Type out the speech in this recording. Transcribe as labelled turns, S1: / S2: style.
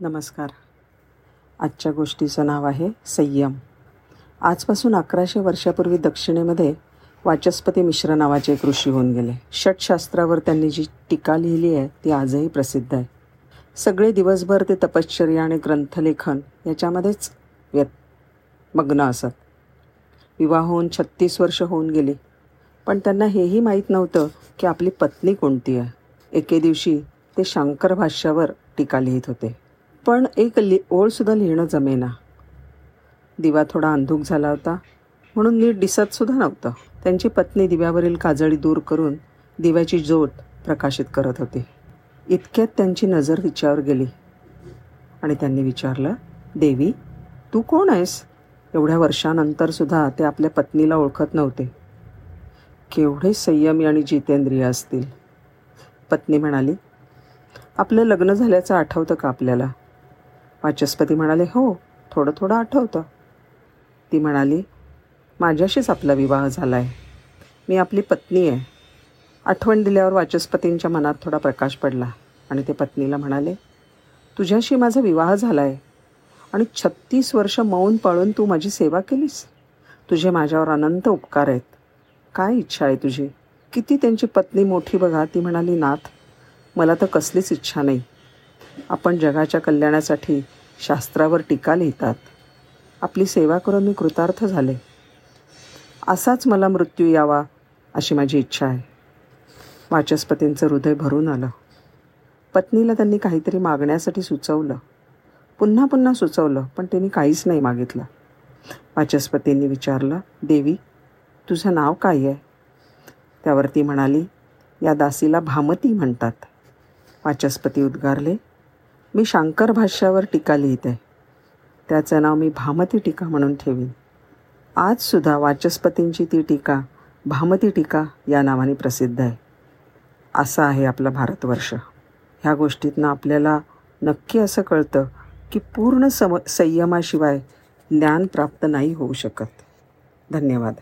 S1: नमस्कार. आजच्या गोष्टीचं नाव आहे संयम. आजपासून अकराशे वर्षापूर्वी दक्षिणेमध्ये वाचस्पती मिश्र नावाचे एक ऋषी होऊन गेले. षटशास्त्रावर त्यांनी जी टीका लिहिली आहे ती आजही प्रसिद्ध आहे. सगळे दिवसभर ते तपश्चर्या आणि ग्रंथलेखन याच्यामध्येच व्यत मग्न असत. विवाह होऊन छत्तीस वर्ष होऊन गेली. पण त्यांना हेही माहीत नव्हतं की आपली पत्नी कोणती आहे. एके दिवशी ते शंकर भाष्यावर टीका लिहित होते. पण एक लि ओळसुद्धा लिहिणं जमेना. दिवा थोडा अंधूक झाला होता म्हणून नीट दिसतसुद्धा नव्हतं. त्यांची पत्नी दिव्यावरील काजळी दूर करून दिव्याची ज्योत प्रकाशित करत होती. इतक्यात त्यांची नजर तिच्यावर गेली. आणि त्यांनी विचारलं देवी तू कोण आहेस? एवढ्या वर्षानंतरसुद्धा ते आपल्या पत्नीला ओळखत नव्हते. केवढे संयमी आणि जितेंद्रिय असतील. पत्नी म्हणाली आपलं लग्न झाल्याचं आठवतं का आपल्याला? वाचस्पती म्हणाले हो थोडं थोडं आठवतं. ती म्हणाली माझ्याशीच आपला विवाह झाला आहे मी आपली पत्नी आहे. आठवण दिल्यावर वाचस्पतींच्या मनात थोडा प्रकाश पडला आणि ते पत्नीला म्हणाले तुझ्याशी माझा विवाह झाला आहे आणि छत्तीस वर्ष मौन पाळून तू माझी सेवा केलीस. तुझे माझ्यावर अनंत उपकार आहेत. काय इच्छा आहे तुझी? किती त्यांची पत्नी मोठी बघा. ती म्हणाली नाथ मला तर कसलीच इच्छा नाही. आपण जगाच्या कल्याणासाठी शास्त्रावर टीका लिहितात. आपली सेवा करून मी कृतार्थ झाले. असाच मला मृत्यू यावा अशी माझी इच्छा आहे. वाचस्पतींचं हृदय भरून आलं. पत्नीला त्यांनी काहीतरी मागण्यासाठी सुचवलं. पुन्हा पुन्हा सुचवलं पण त्यांनी काहीच नाही मागितलं. वाचस्पतींनी विचारलं देवी तुझं नाव काय आहे? त्यावर ती म्हणाली या दासीला भामती म्हणतात. वाचस्पती उद्गारले मी शांकर भाष्यावर टीका लिहित. आहे त्याचं नाव मी भामती टीका म्हणून ठेवीन. आजसुद्धा वाचस्पतींची ती टीका भामती टीका या नावाने प्रसिद्ध आहे. असा आहे आपला भारतवर्ष. ह्या गोष्टीतनं आपल्याला नक्की असं कळतं की पूर्ण सम संयमाशिवाय ज्ञान प्राप्त नाही होऊ शकत. धन्यवाद.